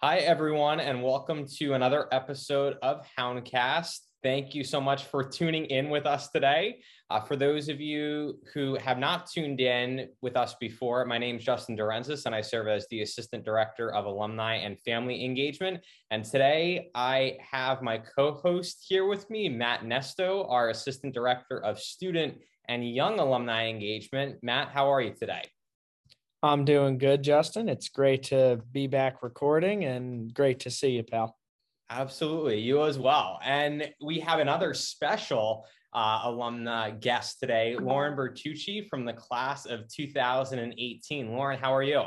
Hi, everyone, and welcome to another episode of Houndcast. Thank you so much for tuning in with us today. Uh, for those of you who have not tuned in with us before, my name is Justin Durenzis, and I serve as the Assistant Director of Alumni and Family Engagement. And today I have my co host here with me, Matt Nesto, our Assistant Director of Student and Young Alumni Engagement. Matt, how are you today? I'm doing good, Justin. It's great to be back recording and great to see you, pal. Absolutely. You as well. And we have another special uh, alumna guest today, Lauren Bertucci from the class of 2018. Lauren, how are you?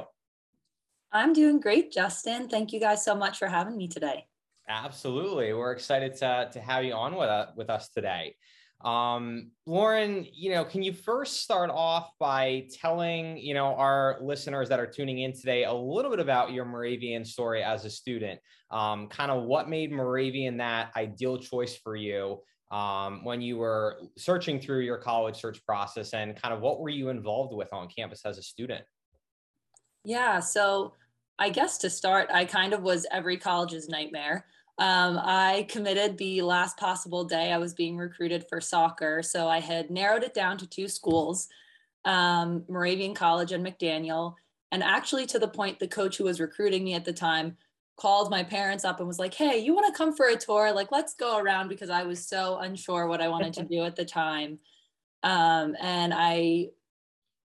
I'm doing great, Justin. Thank you guys so much for having me today. Absolutely. We're excited to, to have you on with, uh, with us today. Um, Lauren, you know, can you first start off by telling, you know, our listeners that are tuning in today a little bit about your Moravian story as a student? Um, kind of what made Moravian that ideal choice for you um, when you were searching through your college search process and kind of what were you involved with on campus as a student? Yeah, so I guess to start, I kind of was every college's nightmare. Um, I committed the last possible day I was being recruited for soccer. So I had narrowed it down to two schools, um, Moravian College and McDaniel. And actually, to the point, the coach who was recruiting me at the time called my parents up and was like, Hey, you want to come for a tour? Like, let's go around because I was so unsure what I wanted to do at the time. Um, and I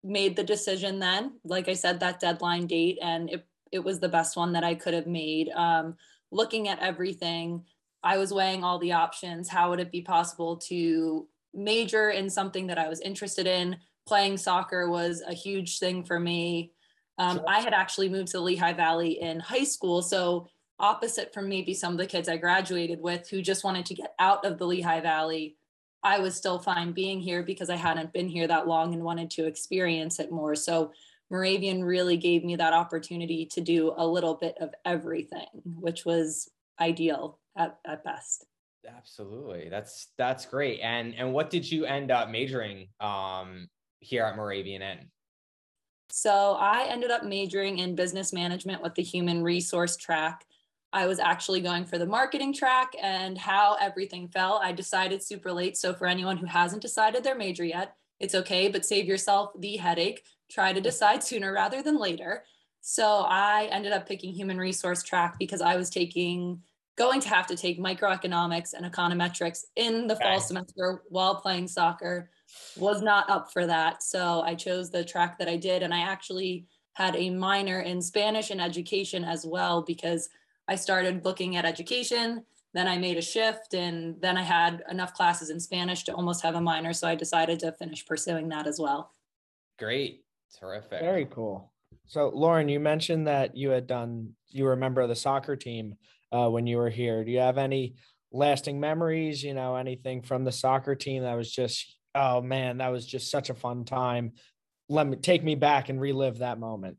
made the decision then, like I said, that deadline date, and it, it was the best one that I could have made. Um, looking at everything. I was weighing all the options. How would it be possible to major in something that I was interested in? Playing soccer was a huge thing for me. Um, sure. I had actually moved to the Lehigh Valley in high school. So, opposite from maybe some of the kids I graduated with who just wanted to get out of the Lehigh Valley, I was still fine being here because I hadn't been here that long and wanted to experience it more. So, Moravian really gave me that opportunity to do a little bit of everything, which was ideal at, at best. Absolutely. That's that's great. And and what did you end up majoring um here at Moravian in? So I ended up majoring in business management with the human resource track. I was actually going for the marketing track and how everything fell. I decided super late. So for anyone who hasn't decided their major yet, it's okay, but save yourself the headache. Try to decide sooner rather than later. So I ended up picking human resource track because I was taking going to have to take microeconomics and econometrics in the okay. fall semester while playing soccer was not up for that so i chose the track that i did and i actually had a minor in spanish and education as well because i started looking at education then I made a shift and then I had enough classes in Spanish to almost have a minor. So I decided to finish pursuing that as well. Great. Terrific. Very cool. So, Lauren, you mentioned that you had done, you were a member of the soccer team uh, when you were here. Do you have any lasting memories, you know, anything from the soccer team that was just, oh man, that was just such a fun time? Let me take me back and relive that moment.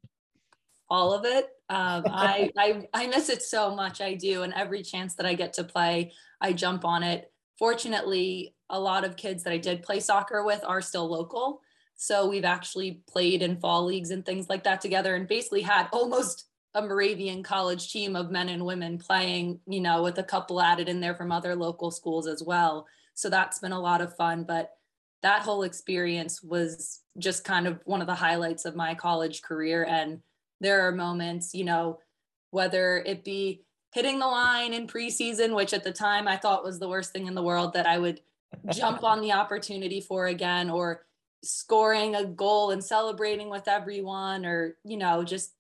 All of it. Um, I, I, I miss it so much. I do. And every chance that I get to play, I jump on it. Fortunately, a lot of kids that I did play soccer with are still local. So we've actually played in fall leagues and things like that together and basically had almost a Moravian college team of men and women playing, you know, with a couple added in there from other local schools as well. So that's been a lot of fun. But that whole experience was just kind of one of the highlights of my college career. And there are moments, you know, whether it be hitting the line in preseason, which at the time I thought was the worst thing in the world that I would jump on the opportunity for again, or scoring a goal and celebrating with everyone, or, you know, just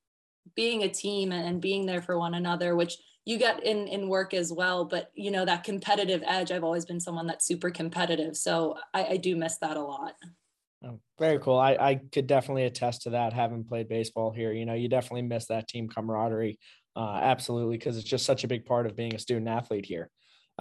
being a team and being there for one another, which you get in in work as well but you know that competitive edge i've always been someone that's super competitive so i, I do miss that a lot Oh, very cool. I, I could definitely attest to that having played baseball here. You know, you definitely miss that team camaraderie. Uh, absolutely, because it's just such a big part of being a student athlete here.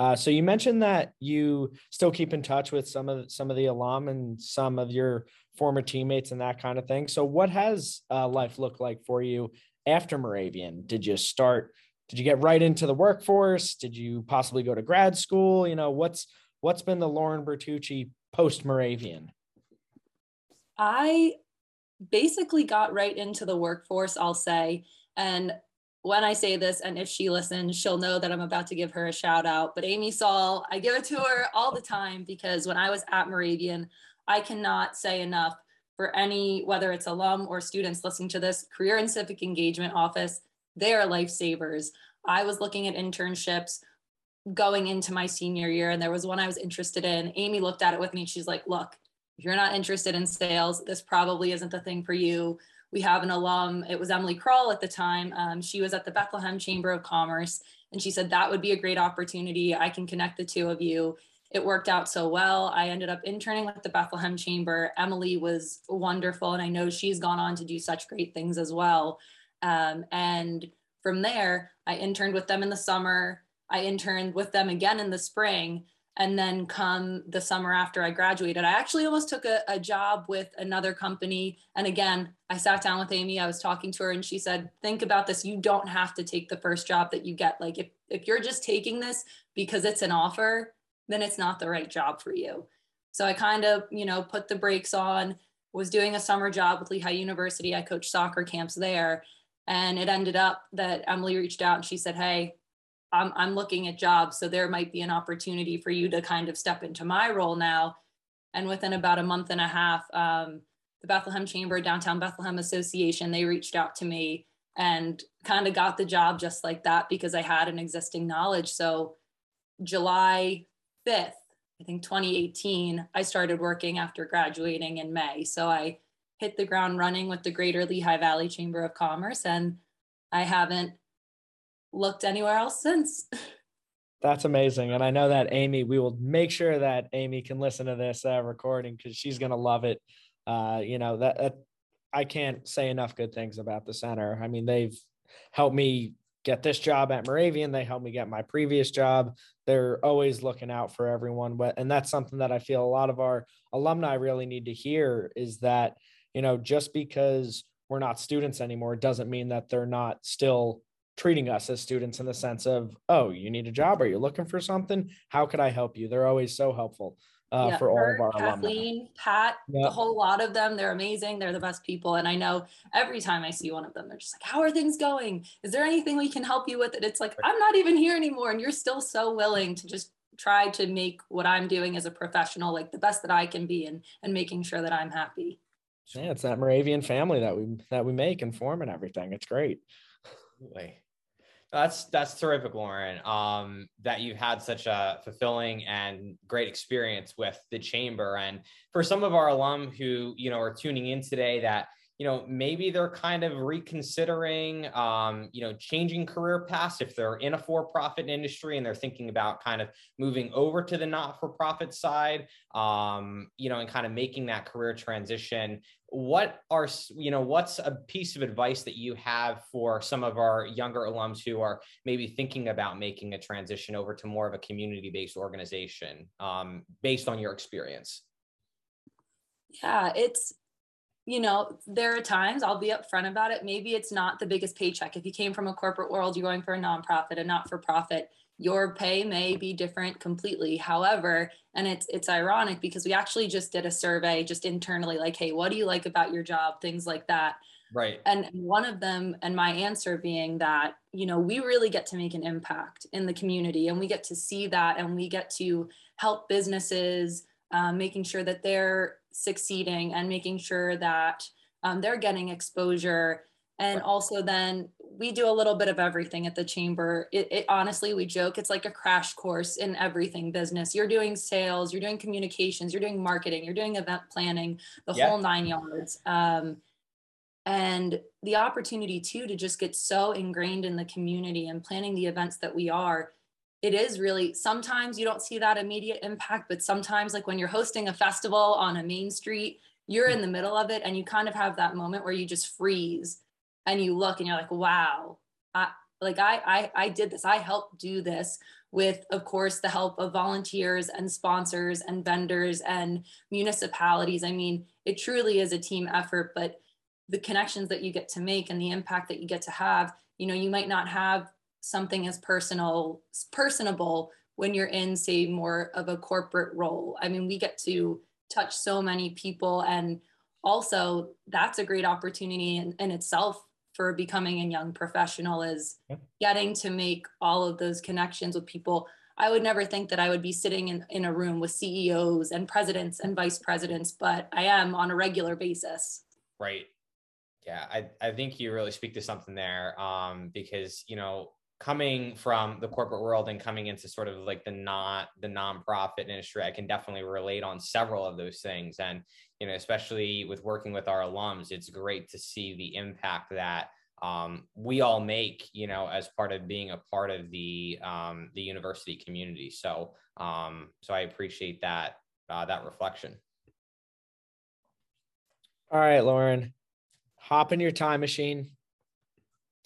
Uh, so you mentioned that you still keep in touch with some of some of the alum and some of your former teammates and that kind of thing. So what has uh, life looked like for you after Moravian? Did you start? Did you get right into the workforce? Did you possibly go to grad school? You know, what's what's been the Lauren Bertucci post Moravian? I basically got right into the workforce, I'll say. And when I say this, and if she listens, she'll know that I'm about to give her a shout out. But Amy Saul, I give it to her all the time because when I was at Moravian, I cannot say enough for any, whether it's alum or students listening to this, Career and Civic Engagement Office, they are lifesavers. I was looking at internships going into my senior year, and there was one I was interested in. Amy looked at it with me. She's like, Look, if you're not interested in sales, this probably isn't the thing for you we have an alum, it was Emily Kroll at the time. Um, she was at the Bethlehem Chamber of Commerce, and she said, That would be a great opportunity. I can connect the two of you. It worked out so well. I ended up interning with the Bethlehem Chamber. Emily was wonderful, and I know she's gone on to do such great things as well. Um, and from there, I interned with them in the summer. I interned with them again in the spring. And then come the summer after I graduated, I actually almost took a, a, job with another company. And again, I sat down with Amy, I was talking to her, and she said, Think about this. You don't have to take the first job that you get. Like, if, if you're just taking this because it's an offer, then it's not the right job for you. So I kind of, you know, put the brakes on, was doing a summer job with Lehigh University. I coached soccer camps there. And it ended up that Emily reached out and she said, Hey, I'm, I'm looking at jobs. So there might be an opportunity for you to kind of step into my role now. And within about a month and a half, um, the Bethlehem Chamber, Downtown Bethlehem Association, they reached out to me and kind of got the job just like that because I had an existing knowledge. So July 5th, I think 2018, I started working after graduating in May. So I hit the ground running with the Greater Lehigh Valley Chamber of Commerce and I haven't looked anywhere else since. That's amazing. And I know that Amy, we will make sure that Amy can listen to this uh, recording because she's going to love it. Uh, you know, that, that I can't say enough good things about the center. I mean, they've helped me get this job at Moravian. They helped me get my previous job. They're always looking out for everyone. And that's something that I feel a lot of our alumni really need to hear is that, you know, just because we're not students anymore doesn't mean that they're not still treating us as students in the sense of, oh, you need a job? Are you looking for something? How could I help you? They're always so helpful. Uh, yeah, for all of our Kathleen, alumni. Pat, yep. the whole lot of them, they're amazing. They're the best people. And I know every time I see one of them, they're just like, How are things going? Is there anything we can help you with? And it's like, I'm not even here anymore. And you're still so willing to just try to make what I'm doing as a professional like the best that I can be and and making sure that I'm happy. Yeah, it's that Moravian family that we that we make and form and everything. It's great. Absolutely. That's that's terrific, Lauren. Um, that you've had such a fulfilling and great experience with the chamber, and for some of our alum who you know are tuning in today, that you know maybe they're kind of reconsidering, um, you know, changing career paths if they're in a for-profit industry and they're thinking about kind of moving over to the not-for-profit side, um, you know, and kind of making that career transition. What are you know what's a piece of advice that you have for some of our younger alums who are maybe thinking about making a transition over to more of a community-based organization um, based on your experience? Yeah it's you know there are times i'll be upfront about it. Maybe it's not the biggest paycheck. If you came from a corporate world you're going for a nonprofit a not for profit your pay may be different completely. However and it's it's ironic because we actually just did a survey just internally like hey what do you like about your job? Things like that. Right. And one of them and my answer being that you know we really get to make an impact in the community and we get to see that and we get to help businesses um, making sure that they're succeeding and making sure that um, they're getting exposure. And also then we do a little bit of everything at the chamber. It, it, honestly we joke it's like a crash course in everything business. You're doing sales you're doing communications you're doing marketing you're doing event planning the yeah. whole nine yards. Um, and the opportunity too to just get so ingrained in the community and planning the events that we are it is really sometimes you don't see that immediate impact but sometimes like when you're hosting a festival on a main street you're in the middle of it and you kind of have that moment where you just freeze and you look and you're like, wow, I, like I, I, I did this. I helped do this with, of course, the help of volunteers and sponsors and vendors and municipalities. I mean, it truly is a team effort, but the connections that you get to make and the impact that you get to have, you know, you might not have something as personal, personable when you're in, say, more of a corporate role. I mean, we get to touch so many people and also that's a great opportunity in, in itself for becoming a young professional is getting to make all of those connections with people I would never think that I would be sitting in, in a room with CEOs and presidents and vice presidents, but I am on a regular basis. Right. Yeah, I, I think you really speak to something there um, because, you know, coming from the corporate world and coming into sort of like the not the nonprofit industry, I can definitely relate on several of those things. And, you know, especially with working with our alums, it's great to see the impact that um, we all make, you know, as part of being a part of the um, the university community. So, um, so I appreciate that uh, that reflection. All right, Lauren, hop in your time machine.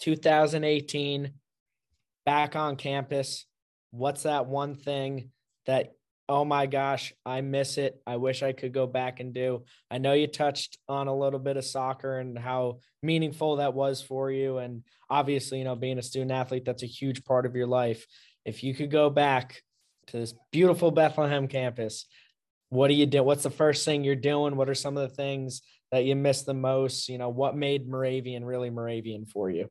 2018, back on campus. What's that one thing that oh my gosh, I miss it. I wish I could go back and do. I know you touched on a little bit of soccer and how meaningful that was for you. And obviously, you know, being a student athlete, that's a huge part of your life. If you could go back to this beautiful Bethlehem campus, what do you do? What's the first thing you're doing? What are some of the things that you miss the most? You know, what made Moravian really Moravian for you?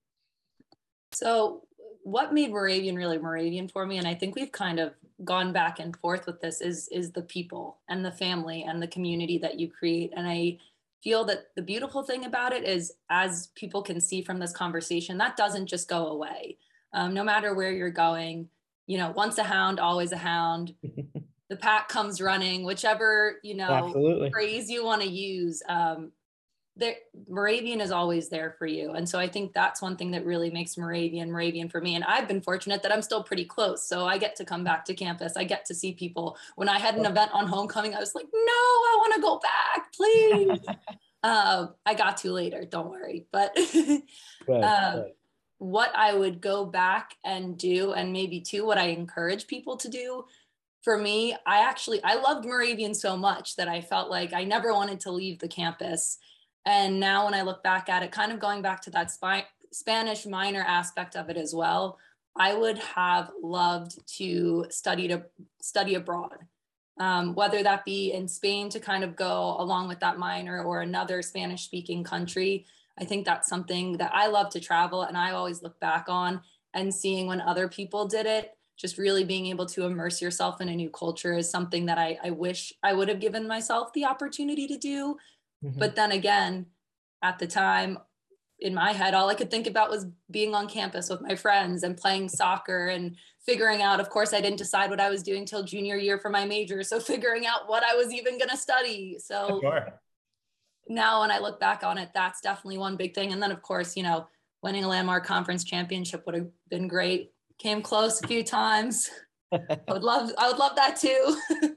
So, what made Moravian really Moravian for me, and I think we've kind of gone back and forth with this is is the people and the family and the community that you create. And i feel that the beautiful thing about it is as people can see from this conversation that doesn't just go away. Um, no matter where you're going you know once a hound always a hound. The pack comes running whichever you know Absolutely. phrase you want to use um, there Moravian is always there for you. And so I think that's one thing that really makes Moravian Moravian for me. And I've been fortunate that I'm still pretty close. So I get to come back to campus. I get to see people. When I had an event on homecoming, I was like, no, I want to go back, please. uh, I got to later, don't worry. But uh, what I would go back and do, and maybe too, what I encourage people to do for me, I actually I loved Moravian so much that I felt like I never wanted to leave the campus. And now when I look back at it, kind of going back to that spi- Spanish minor aspect of it as well, I would have loved to study to study abroad. Um, whether that be in Spain to kind of go along with that minor or another Spanish speaking country. I think that's something that I love to travel and I always look back on and seeing when other people did it, just really being able to immerse yourself in a new culture is something that I, I wish I would have given myself the opportunity to do Mm-hmm. But then again, at the time, in my head, all I could think about was being on campus with my friends and playing soccer and figuring out. Of course, I didn't decide what I was doing till junior year for my major. So figuring out what I was even going to study. So sure. now when I look back on it, that's definitely one big thing. And then, of course, you know, winning a landmark conference championship would have been great. Came close a few times. I would love, I would love that too.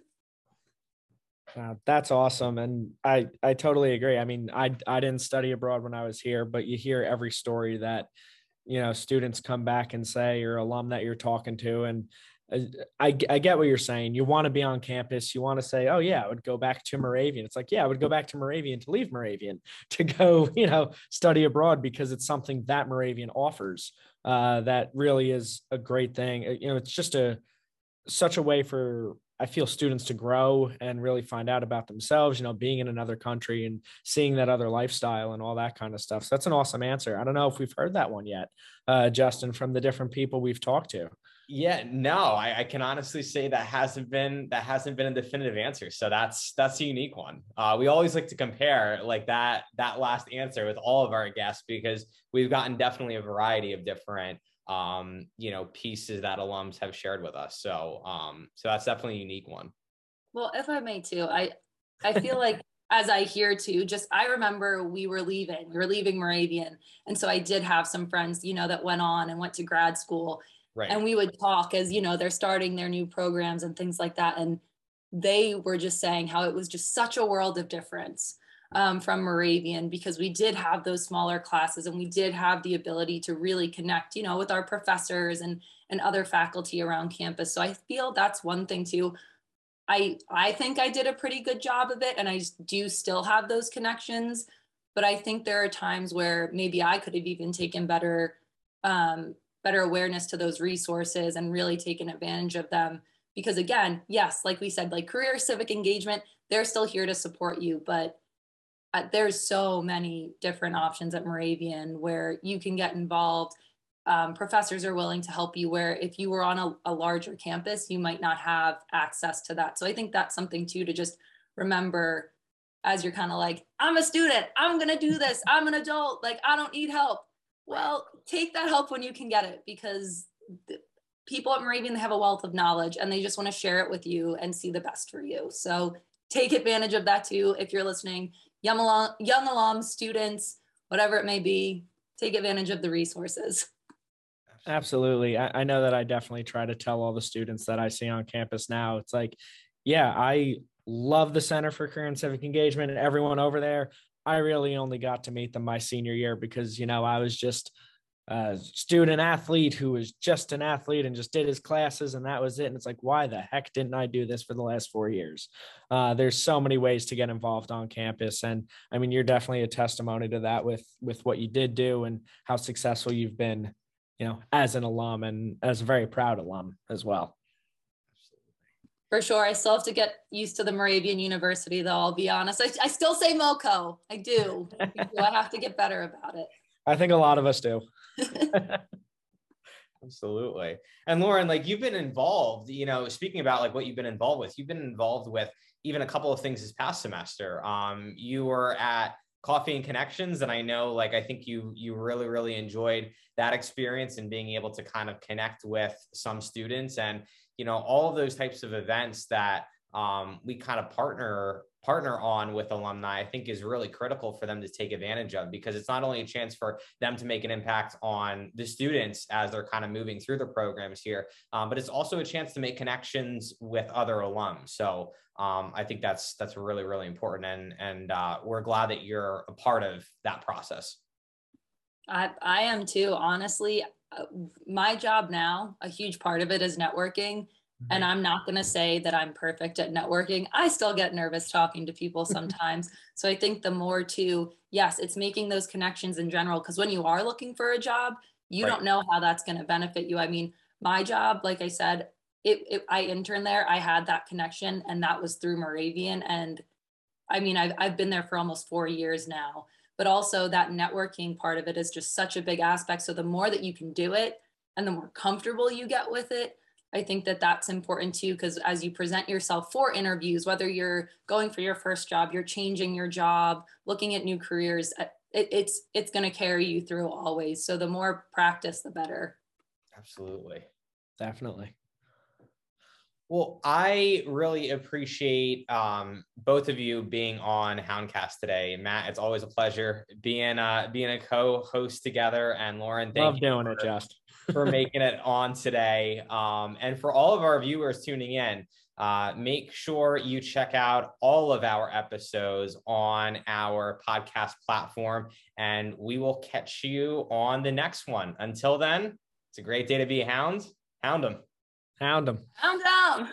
Uh, that's awesome, and I I totally agree. I mean, I I didn't study abroad when I was here, but you hear every story that you know students come back and say, or alum that you're talking to, and uh, I, I get what you're saying. You want to be on campus. You want to say, oh, yeah, I would go back to Moravian. It's like, yeah, I would go back to Moravian to leave Moravian to go, you know, study abroad because it's something that Moravian offers uh, that really is a great thing. Uh, you know, it's just a such a way for I feel students to grow and really find out about themselves, you know, being in another country and seeing that other lifestyle and all that kind of stuff. So that's an awesome answer. I don't know if we've heard that one yet, uh, Justin, from the different people we've talked to. Yeah, no, I, I, can honestly say that hasn't been that hasn't been a definitive answer. So that's that's a unique one. Uh, we always like to compare like that that last answer with all of our guests because we've gotten definitely a variety of different um, you know, pieces that alums have shared with us. So, um, so that's definitely a unique one. Well, if I may too, I, I feel like as I hear too, just I remember we were leaving, we were leaving Moravian. And so I did have some friends, you know, that went on and went to grad school. Right. And we would talk as, you know, they're starting their new programs and things like that. And they were just saying how it was just such a world of difference um, from Moravian because we did have those smaller classes and we did have the ability to really connect, you know, with our professors and and other faculty around campus. So I feel that's one thing too. I I think I did a pretty good job of it, and I do still have those connections. But I think there are times where maybe I could have even taken better um, better awareness to those resources and really taken advantage of them. Because again, yes, like we said, like career civic engagement, they're still here to support you, but uh, there's so many different options at Moravian where you can get involved. Um, professors are willing to help you where if you were on a, a larger campus, you might not have access to that. So I think that's something too to just remember as you're kind of like, I'm a student, I'm gonna do this, I'm an adult, like I don't need help. Well, take that help when you can get it because people at Moravian they have a wealth of knowledge and they just want to share it with you and see the best for you. So take advantage of that too if you're listening. Young alum, young alums, students, whatever it may be, take advantage of the resources. Absolutely. I, I know that I definitely try to tell all the students that I see on campus now. It's like, yeah, I love the Center for Career and Civic Engagement and everyone over there. I really only got to meet them my senior year because, you know, I was just a student athlete who was just an athlete and just did his classes and that was it. And it's like, why the heck didn't I do this for the last four years? Uh, there's so many ways to get involved on campus. And I mean, you're definitely a testimony to that with, with what you did do and how successful you've been, you know, as an alum and as a very proud alum as well. For sure. I still have to get used to the Moravian University, though. I'll be honest. I, I still say MoCo. I do. I have to get better about it. I think a lot of us do. Absolutely. And Lauren, like you've been involved, you know, speaking about like what you've been involved with, you've been involved with even a couple of things this past semester. Um, you were at Coffee and Connections, and I know like I think you you really, really enjoyed that experience and being able to kind of connect with some students and you know all of those types of events that um, we kind of partner partner on with alumni, I think is really critical for them to take advantage of because it's not only a chance for them to make an impact on the students as they're kind of moving through the programs here, um, but it's also a chance to make connections with other alums. So um, I think that's that's really really important, and and uh, we're glad that you're a part of that process. I I am too. Honestly, uh, my job now, a huge part of it is networking. And mm-hmm. I'm not going to say that I'm perfect at networking. I still get nervous talking to people sometimes. so I think the more to, yes, it's making those connections in general. Because when you are looking for a job, you right. don't know how that's going to benefit you. I mean, my job, like I said, it, it, I interned there. I had that connection, and that was through Moravian. And I mean, I've, I've been there for almost four years now. But also, that networking part of it is just such a big aspect. So, the more that you can do it and the more comfortable you get with it, I think that that's important too, because as you present yourself for interviews, whether you're going for your first job, you're changing your job, looking at new careers, uh, it, it's it's going to carry you through always. So the more practice, the better. Absolutely, definitely. Well, I really appreciate um, both of you being on Houndcast today. Matt, it's always a pleasure being uh, being a co-host together. And Lauren, thank love you doing it, Just for making it on today. Um, and for all of our viewers tuning in, uh, make sure you check out all of our episodes on our podcast platform, and we will catch you on the next one. Until then, it's a great day to be a hound. Hound them. Hound them. Hound them.